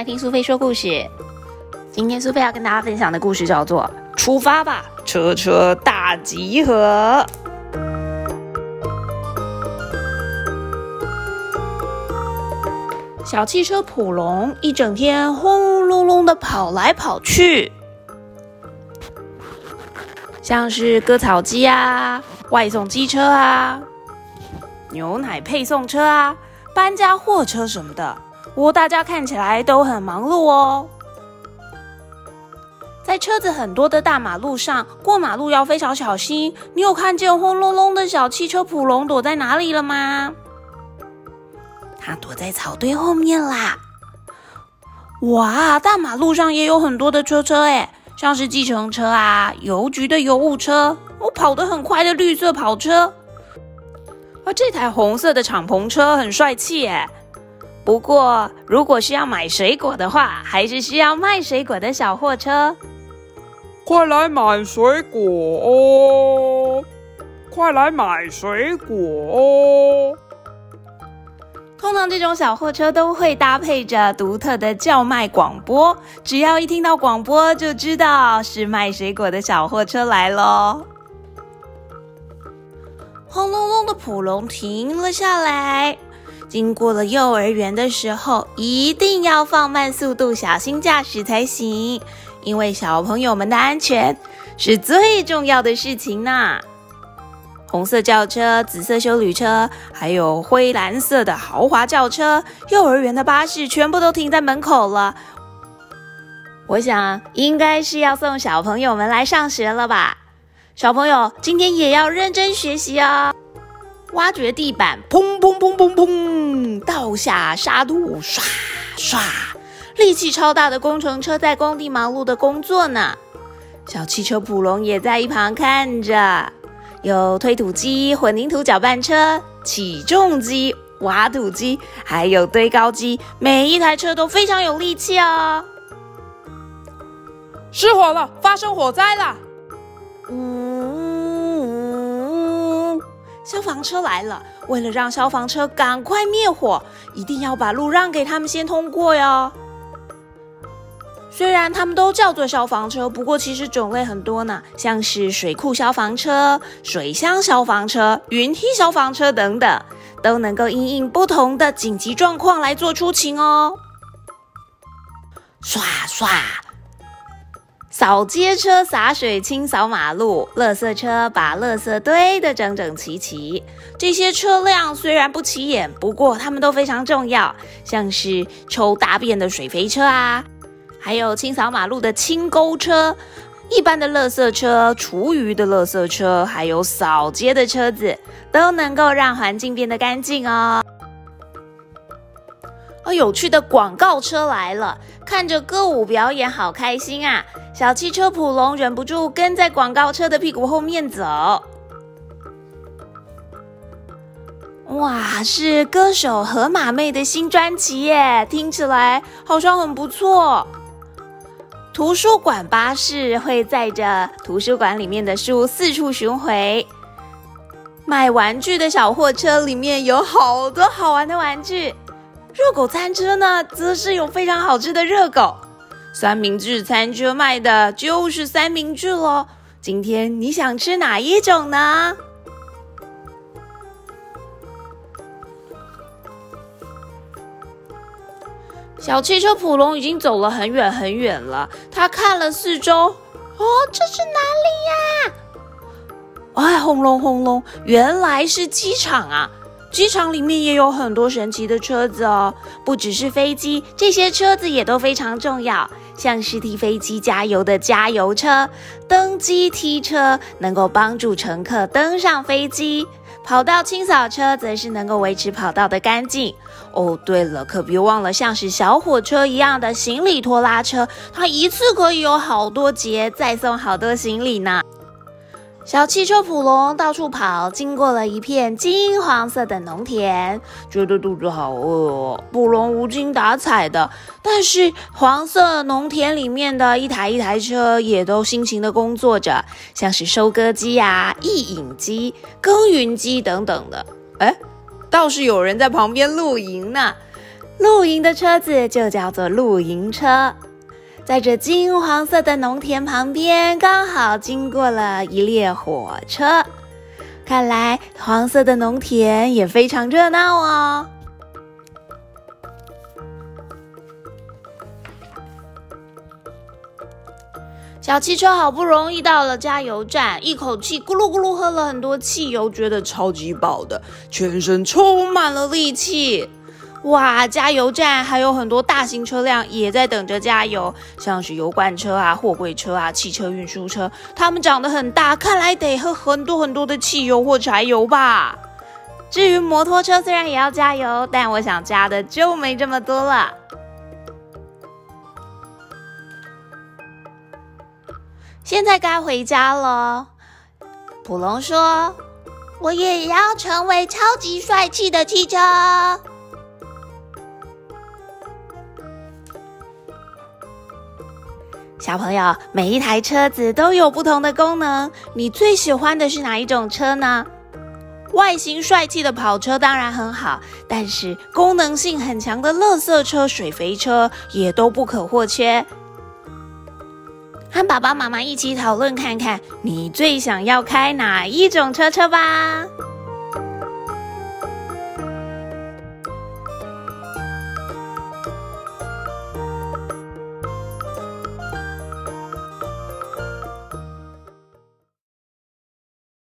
来听苏菲说故事。今天苏菲要跟大家分享的故事叫做《出发吧，车车大集合》。小汽车普龙一整天轰隆隆的跑来跑去，像是割草机啊、外送机车啊、牛奶配送车啊、搬家货车什么的。不过大家看起来都很忙碌哦。在车子很多的大马路上，过马路要非常小心。你有看见轰隆隆的小汽车普隆躲在哪里了吗？它躲在草堆后面啦！哇，大马路上也有很多的车车诶，像是计程车啊、邮局的邮物车，我，跑得很快的绿色跑车。而这台红色的敞篷车很帅气诶。不过如果需要买水果的话，还是需要卖水果的小货车。快来买水果哦！快来买水果哦！通常这种小货车都会搭配着独特的叫卖广播，只要一听到广播，就知道是卖水果的小货车来喽。轰隆隆的普龙停了下来，经过了幼儿园的时候，一定要放慢速度，小心驾驶才行，因为小朋友们的安全是最重要的事情呢。红色轿车、紫色修旅车，还有灰蓝色的豪华轿车，幼儿园的巴士全部都停在门口了。我想应该是要送小朋友们来上学了吧？小朋友今天也要认真学习哦！挖掘地板，砰砰砰砰砰；倒下沙土，刷刷。力气超大的工程车在工地忙碌的工作呢。小汽车普龙也在一旁看着。有推土机、混凝土搅拌车、起重机、挖土机，还有堆高机，每一台车都非常有力气哦。失火了，发生火灾了！消防车来了。为了让消防车赶快灭火，一定要把路让给他们先通过哟。虽然他们都叫做消防车，不过其实种类很多呢，像是水库消防车、水箱消防车、云梯消防车等等，都能够因应不同的紧急状况来做出勤哦。刷刷，扫街车洒水清扫马路，垃圾车把垃圾堆得整整齐齐。这些车辆虽然不起眼，不过它们都非常重要，像是抽大便的水肥车啊。还有清扫马路的清沟车，一般的垃圾车、厨余的垃圾车，还有扫街的车子，都能够让环境变得干净哦。有趣的广告车来了，看着歌舞表演，好开心啊！小汽车普龙忍不住跟在广告车的屁股后面走。哇，是歌手河马妹的新专辑耶，听起来好像很不错。图书馆巴士会载着图书馆里面的书四处巡回。卖玩具的小货车里面有好多好玩的玩具。热狗餐车呢，则是有非常好吃的热狗。三明治餐车卖的就是三明治喽。今天你想吃哪一种呢？小汽车普龙已经走了很远很远了，他看了四周，哦，这是哪里呀？哎，轰隆轰隆，原来是机场啊！机场里面也有很多神奇的车子哦，不只是飞机，这些车子也都非常重要，像是替飞机加油的加油车、登机梯车，能够帮助乘客登上飞机。跑道清扫车则是能够维持跑道的干净。哦，对了，可别忘了像是小火车一样的行李拖拉车，它一次可以有好多节，再送好多行李呢。小汽车普龙到处跑，经过了一片金黄色的农田，觉得肚子好饿哦。普龙无精打采的，但是黄色农田里面的一台一台车也都辛勤的工作着，像是收割机呀、刈影机、耕耘机等等的。哎，倒是有人在旁边露营呢。露营的车子就叫做露营车。在这金黄色的农田旁边，刚好经过了一列火车。看来黄色的农田也非常热闹哦。小汽车好不容易到了加油站，一口气咕噜咕噜喝了很多汽油，觉得超级饱的，全身充满了力气。哇，加油站还有很多大型车辆也在等着加油，像是油罐车啊、货柜车啊、汽车运输车，它们长得很大，看来得喝很多很多的汽油或柴油吧。至于摩托车，虽然也要加油，但我想加的就没这么多了。现在该回家了。普龙说：“我也要成为超级帅气的汽车。”小朋友，每一台车子都有不同的功能，你最喜欢的是哪一种车呢？外形帅气的跑车当然很好，但是功能性很强的垃圾车、水肥车也都不可或缺。和爸爸妈妈一起讨论看看，你最想要开哪一种车车吧。